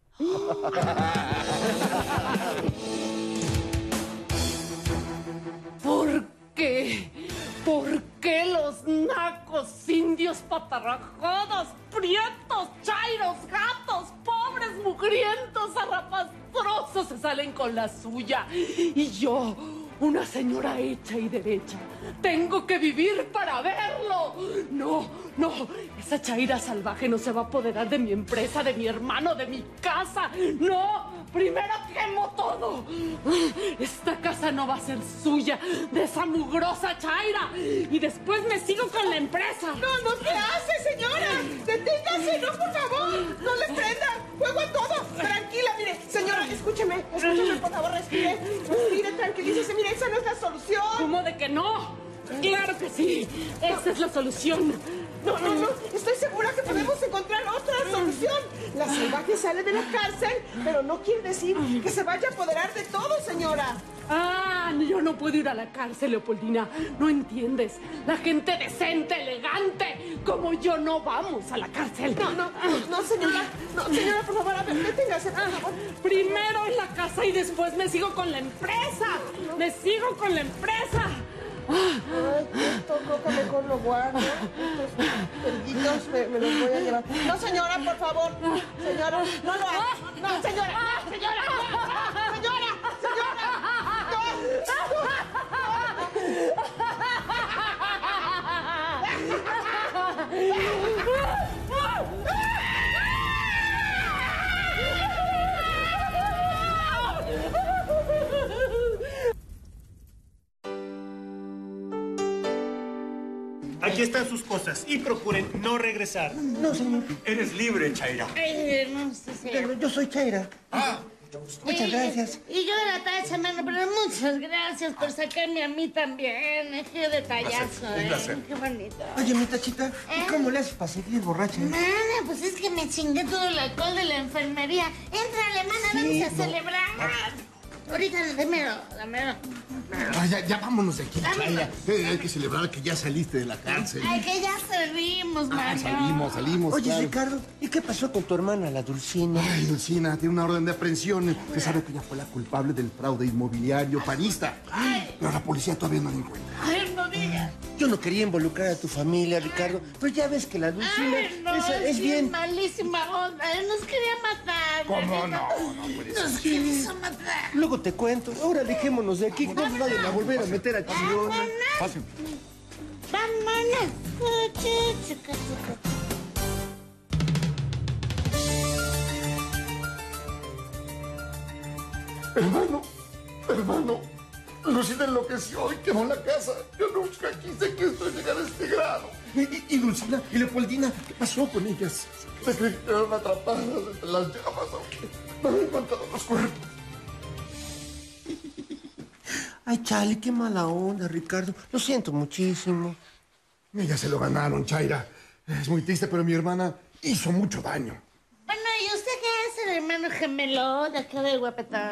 ¿Por qué? ¿Por qué los nacos, indios patarrajodos, prietos, chairos, gatos, pobres, mugrientos, zarrapastrosos se salen con la suya? Y yo, una señora hecha y derecha, tengo que vivir para verlo. No, no, esa chaira salvaje no se va a apoderar de mi empresa, de mi hermano, de mi casa. No, primero quemo todo. Esta casa no va a ser suya, de esa mugrosa chaira. Y después me sigo con la empresa. No, no, ¿qué hace, señora? Deténgase, no, por favor. No le prenda. Juego a todo. Tranquila, mire. Señora, escúcheme. Escúcheme, por favor, respire. Respire, tranquilícese. Mire, esa no es la solución. ¿Cómo de que no? Claro que sí. Esa es la solución. No, no, no. Estoy segura que podemos encontrar otra solución. La salvaje sale de la cárcel, pero no quiere decir que se vaya a apoderar de todo, señora. Ah, yo no puedo ir a la cárcel, Leopoldina. No entiendes. La gente decente, elegante, como yo no vamos a la cárcel. No, no, no, señora. No, señora, por favor, a ver, deténgase, por favor. Primero en la casa y después me sigo con la empresa. Me sigo con la empresa. Ay, esto creo que mejor lo guardo. Estos me, me los voy a llevar. No, señora, por favor. Señora, no lo haga. No, señora, no, señora. no, Señora, Aquí están sus cosas y procuren no regresar. No, señor. Eres libre, Chaira. Ay, no sé. Pero yo soy Chaira. Ah, Muchas gracias. Y yo de la tacha, mano, pero muchas gracias por sacarme a mí también. Eh, Qué detallazo, Un ¿eh? placer. Qué bonito. Oye, mi tachita, ¿Eh? ¿y cómo le haces para seguir borracha? Mana, pues es que me chingué todo el alcohol de la enfermería. Entrale, mana, Sí, vamos a no. celebrar. Ahorita, dámelo, dámelo. Ah, ya, ya vámonos de aquí. Chaira. Eh, hay que celebrar que ya saliste de la cárcel. Ay, que ya salimos, Ah, mano. salimos, salimos. Oye, claro. Ricardo, ¿y qué pasó con tu hermana, la Dulcina? Ay, Dulcina, tiene una orden de aprehensión. Usted sabe que ella fue la culpable del fraude inmobiliario parista. Pero la policía todavía no la encuentra. Ay. Yo no quería involucrar a tu familia, Ricardo, pero ya ves que la Dulcina Ay, no, es, es sí, bien... malísima onda. Él nos quería matar. ¿Cómo no? No puede ser. Nos quiso matar. Luego te cuento. Ahora alejémonos de aquí. No nos vayan a volver a meter a chillón. Fácil. Vámonos. Hermano, hermano, Lucina enloqueció y quemó la casa. Yo nunca quise que esto llegara a este grado. Y, y, y Dulcina y Leopoldina, ¿qué pasó con ellas? Se quedaron atrapadas entre las llamas, aunque no han encontrado los cuerpos. Ay, chale, qué mala onda, Ricardo. Lo siento muchísimo. Ellas se lo ganaron, Chaira. Es muy triste, pero mi hermana hizo mucho daño. Bueno, ¿y usted qué es el hermano gemelo de acá del guapetón?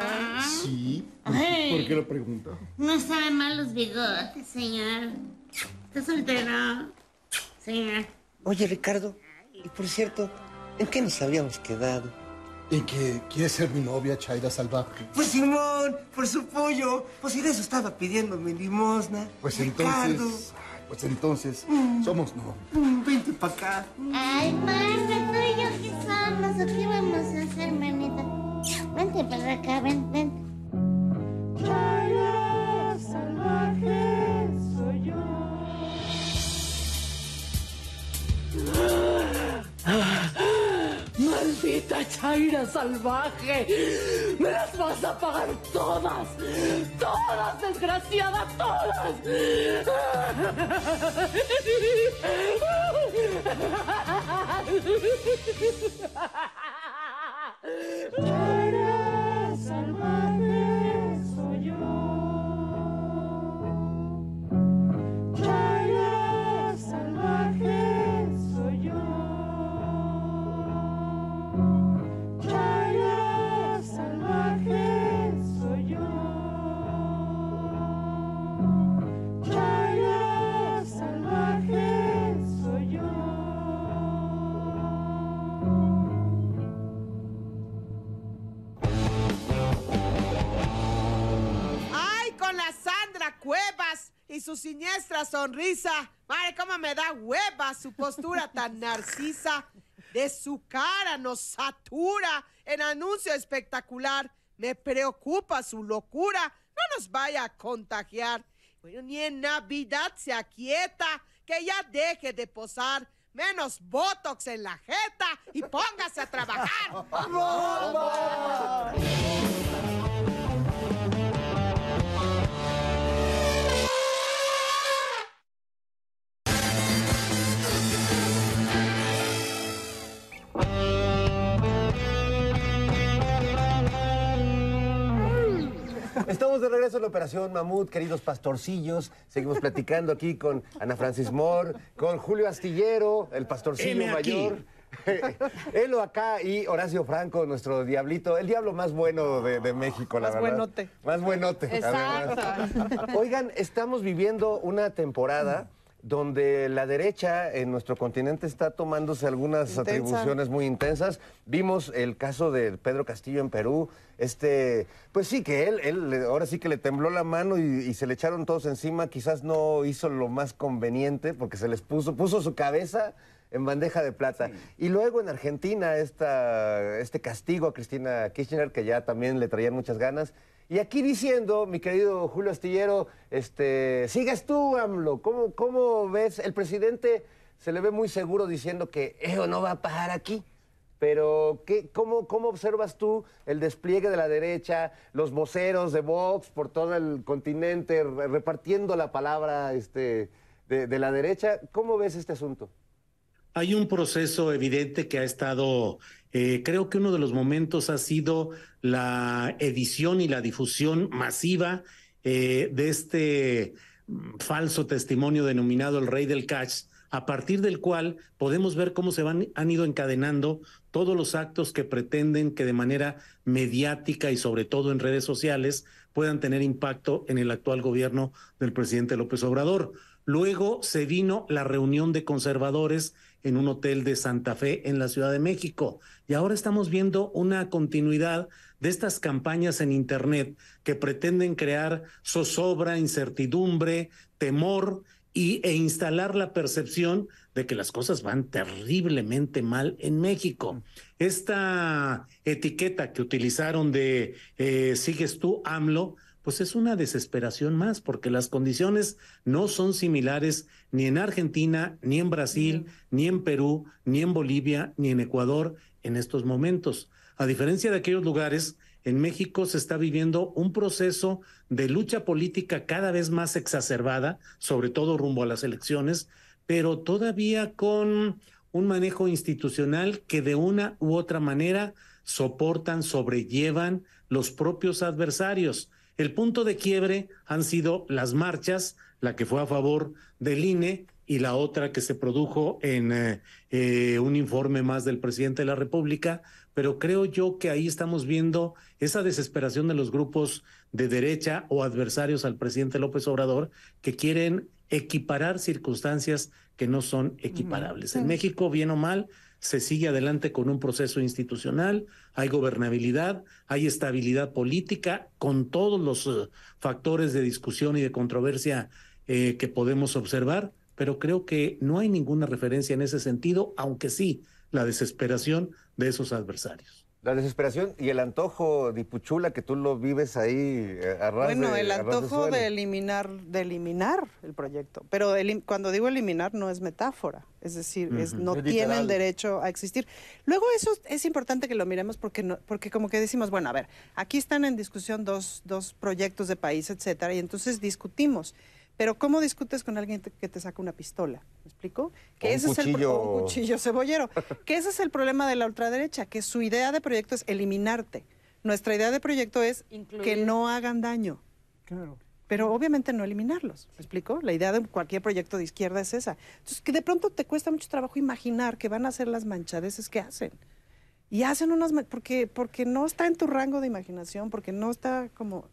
Sí. Ay. ¿Por qué lo pregunta? No sabe mal los bigotes, señor. ¿Está soltero? Señor. Oye, Ricardo, y por cierto, ¿en qué nos habíamos quedado? ¿En que quiere ser mi novia, Chaira Salvaje? Pues Simón, por su pollo. Pues si de eso estaba pidiendo mi limosna. Pues Ricardo. entonces... Pues entonces, somos no. Mm, Vente para acá. Ay, mana, tú y yo qué somos, ¿o qué vamos a hacer, manita? Vente para acá, ven, ven. salvaje soy Maldita Chaira salvaje. Me las vas a pagar todas. Todas, desgraciada, todas. Chaira salvaje Cuevas y su siniestra sonrisa! ¡Madre, cómo me da hueva su postura tan narcisa! De su cara nos satura en anuncio espectacular. Me preocupa su locura. No nos vaya a contagiar. Bueno, ni en Navidad se aquieta. Que ya deje de posar. Menos Botox en la jeta y póngase a trabajar. Estamos de regreso en la Operación Mamut, queridos pastorcillos. Seguimos platicando aquí con Ana Francis Moore, con Julio Astillero, el pastorcillo mayor. Elo acá y Horacio Franco, nuestro diablito, el diablo más bueno de, de México, la Más verdad. buenote. Más buenote. Exacto. además. Oigan, estamos viviendo una temporada donde la derecha en nuestro continente está tomándose algunas Intensa. atribuciones muy intensas. Vimos el caso de Pedro Castillo en Perú. Este, pues sí, que él, él ahora sí que le tembló la mano y, y se le echaron todos encima. Quizás no hizo lo más conveniente porque se les puso, puso su cabeza en bandeja de plata. Y luego en Argentina, esta, este castigo a Cristina Kirchner, que ya también le traían muchas ganas. Y aquí diciendo, mi querido Julio Astillero, este, sigues tú, AMLO. ¿Cómo, ¿Cómo ves? El presidente se le ve muy seguro diciendo que eso no va a pasar aquí. Pero, ¿qué, cómo, ¿cómo observas tú el despliegue de la derecha, los voceros de Vox por todo el continente, re- repartiendo la palabra este, de la derecha? ¿Cómo ves este asunto? Hay un proceso evidente que ha estado, eh, creo que uno de los momentos ha sido la edición y la difusión masiva eh, de este mm, falso testimonio denominado el rey del cash, a partir del cual podemos ver cómo se van, han ido encadenando todos los actos que pretenden que de manera mediática y sobre todo en redes sociales puedan tener impacto en el actual gobierno del presidente López Obrador. Luego se vino la reunión de conservadores en un hotel de Santa Fe en la Ciudad de México. Y ahora estamos viendo una continuidad de estas campañas en Internet que pretenden crear zozobra, incertidumbre, temor y, e instalar la percepción de que las cosas van terriblemente mal en México. Esta etiqueta que utilizaron de eh, sigues tú, AMLO, pues es una desesperación más, porque las condiciones no son similares ni en Argentina, ni en Brasil, ni en Perú, ni en Bolivia, ni en Ecuador en estos momentos. A diferencia de aquellos lugares, en México se está viviendo un proceso de lucha política cada vez más exacerbada, sobre todo rumbo a las elecciones, pero todavía con un manejo institucional que de una u otra manera soportan, sobrellevan los propios adversarios. El punto de quiebre han sido las marchas, la que fue a favor del INE y la otra que se produjo en eh, eh, un informe más del presidente de la República, pero creo yo que ahí estamos viendo esa desesperación de los grupos de derecha o adversarios al presidente López Obrador que quieren equiparar circunstancias que no son equiparables. En México, bien o mal, se sigue adelante con un proceso institucional, hay gobernabilidad, hay estabilidad política, con todos los eh, factores de discusión y de controversia eh, que podemos observar, pero creo que no hay ninguna referencia en ese sentido, aunque sí la desesperación de esos adversarios. La desesperación y el antojo, Dipuchula, que tú lo vives ahí eh, a ras Bueno, de- el de antojo de eliminar, de eliminar el proyecto. Pero elim- cuando digo eliminar no es metáfora, es decir, es, no Es tienen literal. derecho a existir. Luego eso es importante que lo miremos porque no, porque como que decimos, bueno, a ver, aquí están en discusión dos, dos proyectos de país, etcétera, y entonces discutimos. Pero ¿cómo discutes con alguien te- que te saca una pistola? ¿Me explico? Que un ese es el un cuchillo cebollero. que ese es el problema de la ultraderecha, que su idea de proyecto es eliminarte. Nuestra idea de proyecto es que no hagan daño. Claro. Pero obviamente no eliminarlos. ¿Me explico? La idea de cualquier proyecto de izquierda es esa. Entonces, que de pronto te cuesta mucho trabajo imaginar que van a hacer las manchadeces que hacen. Y hacen unas... Porque, porque no está en tu rango de imaginación, porque no está como...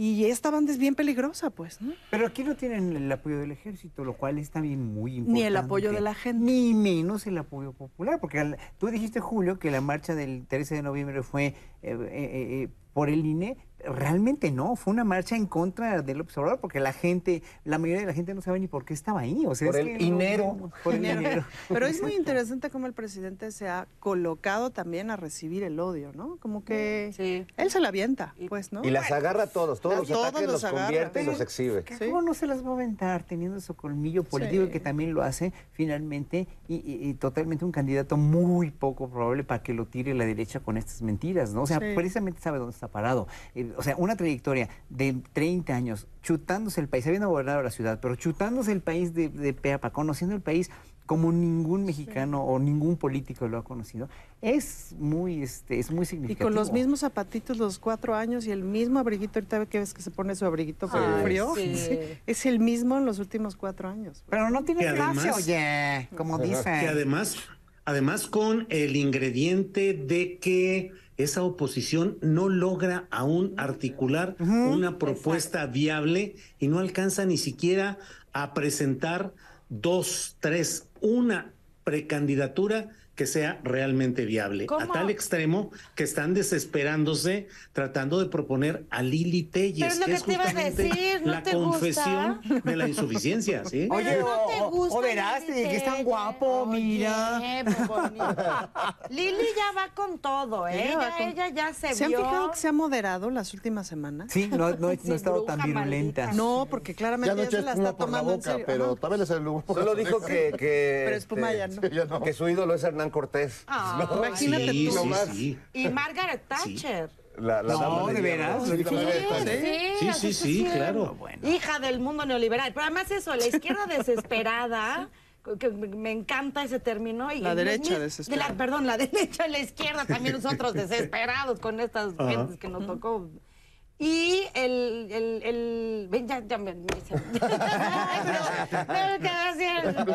Y esta banda es bien peligrosa, pues, ¿no? Pero aquí no tienen el apoyo del ejército, lo cual es también muy importante. Ni el apoyo de la gente. Ni menos el apoyo popular, porque al- tú dijiste, Julio, que la marcha del 13 de noviembre fue eh, eh, eh, por el INE. Realmente no, fue una marcha en contra del Observador, porque la gente, la mayoría de la gente no sabe ni por qué estaba ahí. O sea, Por es el que no- dinero. por el dinero. Pero es muy interesante cómo el presidente se ha colocado también a recibir el odio, ¿no? Como que él se la avienta, pues, ¿no? Y las agarra a todos, todos los Todos ataques los los agarra. convierte y los exhibe. ¿Cómo no se las va a aventar teniendo su colmillo político Sí. que también lo hace finalmente y, y- y totalmente un candidato muy poco probable para que lo tire la derecha con estas mentiras, ¿no? O sea, Sí. precisamente sabe dónde está parado. Eh, o sea, una trayectoria de 30 años chutándose el país, habiendo gobernado la ciudad, pero chutándose el país de, de pe a pa, conociendo el país como ningún mexicano o ningún político lo ha conocido, es muy, este, es muy Y significativo. con los mismos zapatitos los cuatro años y el mismo abriguito, ahorita que ves que se pone su abriguito por Ay, el frío, sí. Sí, es el mismo en los últimos cuatro años. Pero no tiene además- oye, como dicen. Que además, además con el ingrediente de que esa oposición no logra aún articular una propuesta viable y no alcanza ni siquiera a presentar dos, tres, una precandidatura que sea realmente viable. ¿Cómo? A tal extremo que están desesperándose tratando de proponer a Lili Telles, Pero es lo que que es te iba a justamente decir, ¿no la te gusta? confesión de la insuficiencia, ¿sí? Oye, no te o- gusta o verás, Lili que es tan guapo, mira. Oye, pues. Lili ya va con todo, ¿eh? Ella Ella, con- ella ya se, ¿Se han fijado que se ha moderado las últimas semanas? Sí, no, no, no he estado tan virulenta. No, porque claramente Ya no ya se la está por la tomando en boca, serio. pero Ajá. también le sale el Solo dijo que, que, Pero espuma este, ya ya no. que su ídolo es Hernán Cortés. No, imagínate sí, tú. sí. Y Margaret Thatcher. La, la No, dama ¿de veras? Sí, ¿Lo dijo la Margaret verdad. Thatcher? Sí, sí, sí, claro. Hija del mundo neoliberal. Pero además eso, la izquierda desesperada, que me encanta ese término. Y La derecha y- desesperada. la- perdón, la derecha y la izquierda también nosotros desesperados con estas gentes que nos tocó. Y el, el, el, ven, ya, ya me, me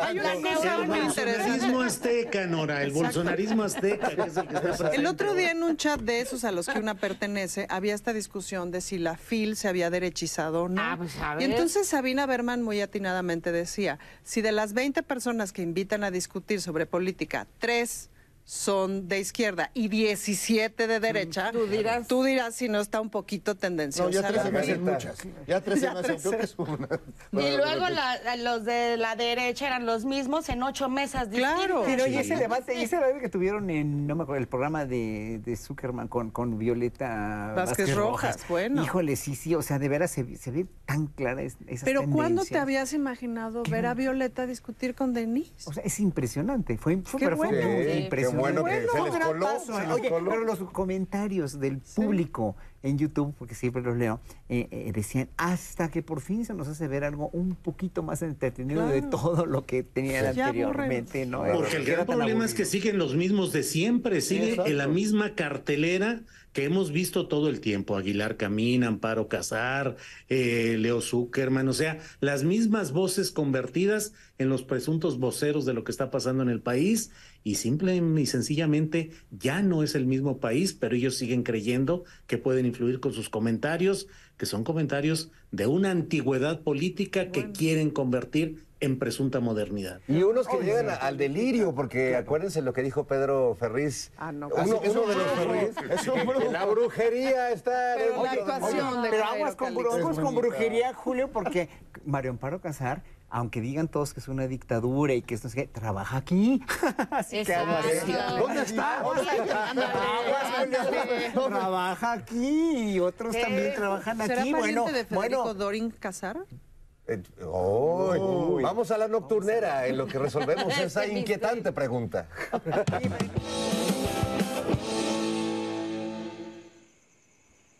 Hay una cosa interesante. bolsonarismo azteca, Nora, el bolsonarismo azteca, que es el que está presente. El otro día en un chat de esos a los que una pertenece, había esta discusión de si la FIL se había derechizado o no. Ah, pues, a y entonces Sabina Berman muy atinadamente decía, si de las 20 personas que invitan a discutir sobre política, tres son de izquierda y 17 de derecha, Tú dirás. tú dirás si no está un poquito No, tendenciosa. ya tres se me la- hacen muchas. Ya tres se Ya me hacen. tres Creo que es una. Y luego la- los de la derecha eran los mismos en ocho mesas distintas. Claro. Pero y ese debate, y ese debate que tuvieron en, no me acuerdo, el programa de, de Zuckerman con, con Violeta Vázquez Vázquez, Rojas, Rojas. bueno. Híjole, sí, sí, o sea, de veras se, se ve tan clara es- esa Pero ¿cuándo te habías imaginado ver a Violeta discutir con Denise? O sea, es impresionante. Fue, fue, Qué pero fue bueno. muy Sí, qué bueno que se les coló, paso, se les Oye, coló. pero los comentarios del público en YouTube, porque siempre los leo, eh, eh, decían hasta que por fin se nos hace ver algo un poquito más entretenido de todo lo que tenían anteriormente, ¿no? Porque el gran problema es que siguen los mismos de siempre, sigue Exacto. en la misma cartelera que hemos visto todo el tiempo. Aguilar Camín, Amparo Casar, eh, Leo Zuckerman, o sea, las mismas voces convertidas en los presuntos voceros de lo que está pasando en el país y simple y sencillamente ya no es el mismo país, pero ellos siguen creyendo que pueden influir con sus comentarios, que son comentarios de una antigüedad política que quieren convertir en presunta modernidad. Y unos que llegan al delirio, porque acuérdense lo que dijo Pedro Ferriz. Ah, no. Uno, de los Ferriz. es un que brujo. La brujería está. Pero la dentro de- actuación de Pero aguas con, aguas con brujería, Julio, porque Mario Amparo Casar, aunque digan todos que es una dictadura y que esto es que trabaja aquí. Así que. ¿Dónde está? Trabaja aquí y otros también trabajan ¿Será aquí. Bueno, de Federico bueno, Dorin Casara? Eh, uy, Vamos a la nocturnera en lo que resolvemos esa inquietante pregunta.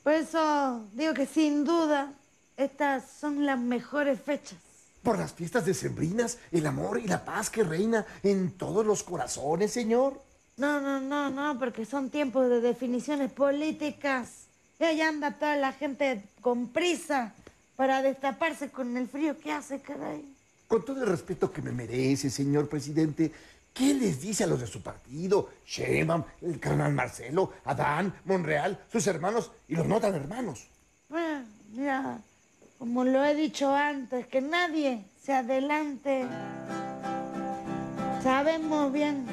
Por eso digo que sin duda estas son las mejores fechas. Por las fiestas decembrinas, el amor y la paz que reina en todos los corazones, señor. No, no, no, no, porque son tiempos de definiciones políticas. Y ahí anda toda la gente con prisa para destaparse con el frío que hace, caray. Con todo el respeto que me merece, señor presidente, ¿qué les dice a los de su partido? Sheinbaum, el carnal Marcelo, Adán, Monreal, sus hermanos y los no tan hermanos. Bueno, mira, como lo he dicho antes, que nadie se adelante. Sabemos bien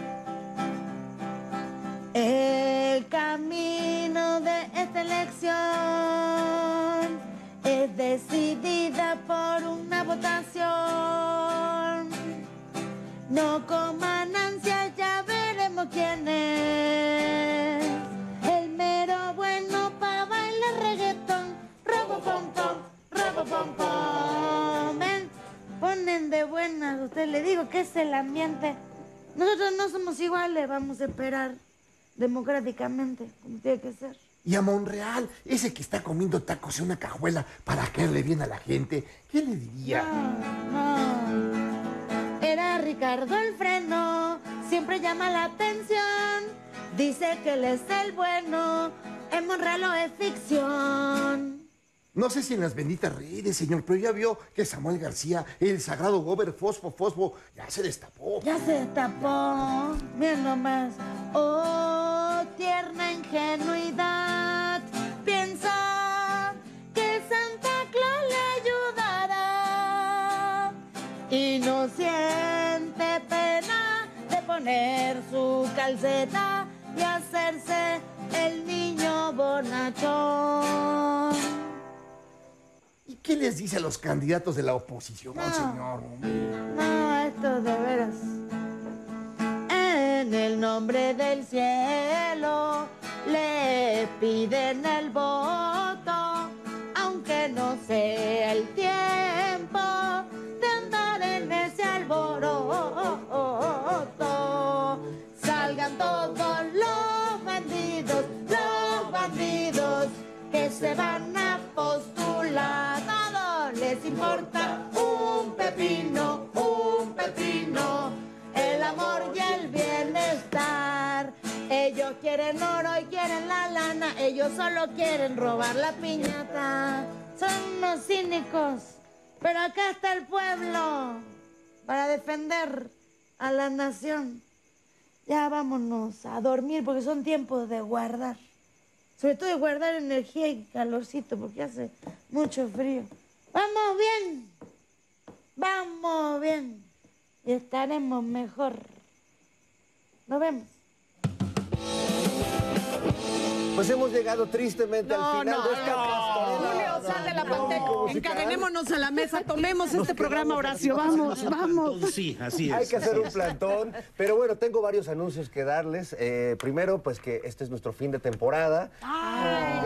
el camino de esta elección es decidida por una votación. No coman ansias, ya veremos quién es. El mero bueno para bailar reggaetón. Robo pom pom. Ven, ponen de buenas. Usted le digo que es el ambiente. Nosotros no somos iguales, vamos a esperar democráticamente, como tiene que ser. Y a Monreal, ese que está comiendo tacos en una cajuela para caerle bien a la gente, ¿qué le diría? No, era Ricardo el freno, siempre llama la atención. Dice que él es el bueno, en Monreal es ficción. No sé si en las benditas redes, señor, pero ya vio que Samuel García, el sagrado Gober Fosfo Fosfo, ya se destapó. Ya se destapó, bien nomás. Oh, tierna ingenuidad, piensa que Santa Claus le ayudará y no siente pena de poner su calceta y hacerse el niño bonachón. ¿Y qué les dice a los candidatos de la oposición, señor? No, esto de veras. En el nombre del cielo le piden el voto, aunque no sea el tiempo de andar en ese alboroto. Salgan todos los bandidos, los bandidos que se van a postular. Les importa un pepino, un pepino, el amor y el bienestar. Ellos quieren oro y quieren la lana, ellos solo quieren robar la piñata. Son unos cínicos, pero acá está el pueblo para defender a la nación. Ya vámonos a dormir porque son tiempos de guardar. Sobre todo de guardar energía y calorcito porque hace mucho frío. Vamos bien. Vamos bien. Y estaremos mejor. Nos vemos. Pues hemos llegado tristemente al final de esta pastorela. Julio, sal de la pantalla. Encadenémonos a la mesa, tomemos este programa, Horacio. Vamos, vamos. Sí, así es. Hay que hacer un plantón. Pero bueno, tengo varios anuncios que darles. Eh, primero, pues que este es nuestro fin de temporada.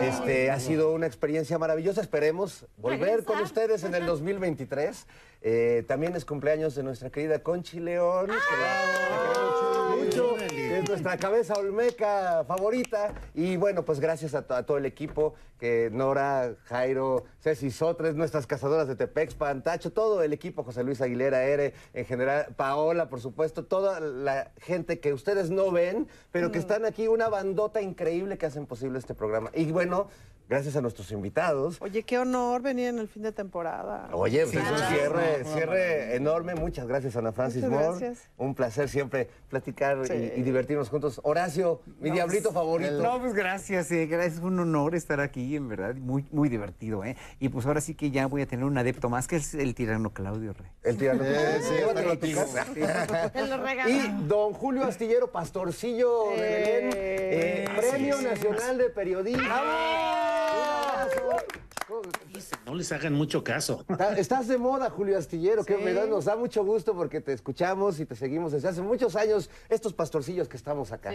Este ha sido una experiencia maravillosa. Esperemos volver con ustedes en el 2023. Eh, también es cumpleaños de nuestra querida Conchi León. que la- la queremos mucho, que es nuestra cabeza olmeca favorita. Y bueno, pues gracias a, to- a todo el equipo, que Nora, Jairo, Ceci Sotres, nuestras cazadoras de Tepexpan, Tacho, todo el equipo, José Luis Aguilera, Ere, en general, Paola, por supuesto, toda la gente que ustedes no ven, pero que están aquí, una bandota increíble que hacen posible este programa. Y bueno, gracias a nuestros invitados. Oye, qué honor venir en el fin de temporada. Oye, pues es un cierre, No, cierre enorme. Muchas gracias, Ana Francis Muchas Moore. gracias. Un placer siempre platicar y- Sí. y, divertirnos juntos. Horacio, mi No, diablito pues, favorito. No, pues gracias, eh, gracias. Es un honor estar aquí, en verdad. Muy, muy divertido, ¿eh? Y pues ahora sí que ya voy a tener un adepto más, que es el tirano Claudio Rey. El tirano. Eh, sí, regalo. Y don Julio Astillero, pastorcillo de Belén, eh, Premio Nacional de Periodismo. No les hagan mucho caso. Está- Estás de moda, Julio Astillero, que me da- nos da mucho gusto porque te escuchamos y te seguimos desde hace muchos años, estos pastorcillos que estamos acá.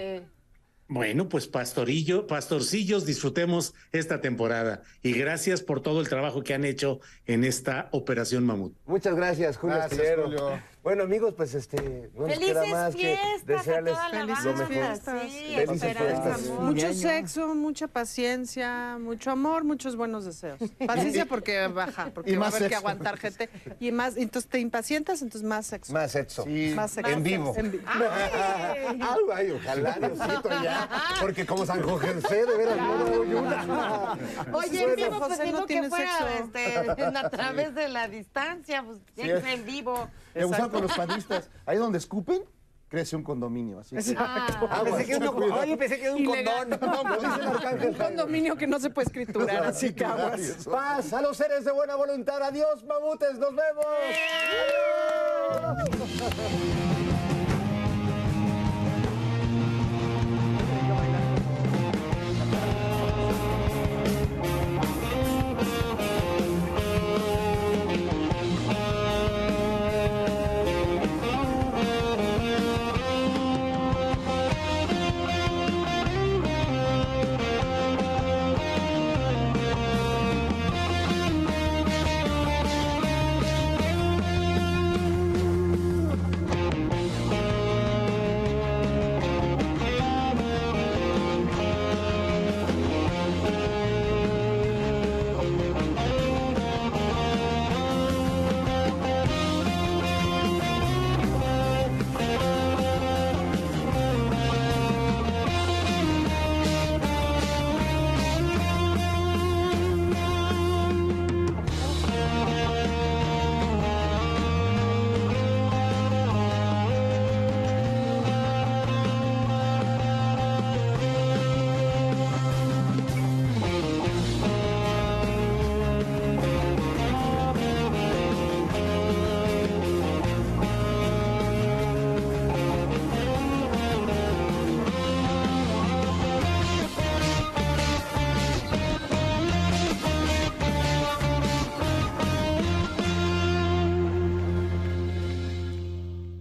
Bueno, pues pastorillo, pastorcillos, disfrutemos esta temporada y gracias por todo el trabajo que han hecho en esta operación Mamut. Muchas gracias, Julio Gracias, Astillero. Julio. Bueno, amigos, pues este, no nos queda Felices más que fiestas a desearles toda la lo banda. mejor. Sí, Felices esperanza, fiestas. amor. Mucho sexo, mucha paciencia, mucho amor, muchos buenos deseos. Paciencia porque baja, porque Y va a haber que aguantar gente. Y más, entonces te impacientas, entonces más sexo. Más sexo. Más sexo. En vivo. En Ay, ay, ojalá, Diosito, ya. Porque como San José, de veras, no doy una. Oye, en vivo, pues José digo no que tiene fuera sexo. este, en- a través de la distancia, pues ser en vivo. Me gustaba con los panistas. Ahí donde escupen, crece un condominio. Así que- Exacto. Aguas, Pensé que era un- cuidado. oye, pensé que era un Ilegal. condón. Lo dice el arcángel Un condominio que no se puede escriturar, así que aguas. Paz a los seres de buena voluntad. Adiós, mamutes. Nos vemos. Adiós.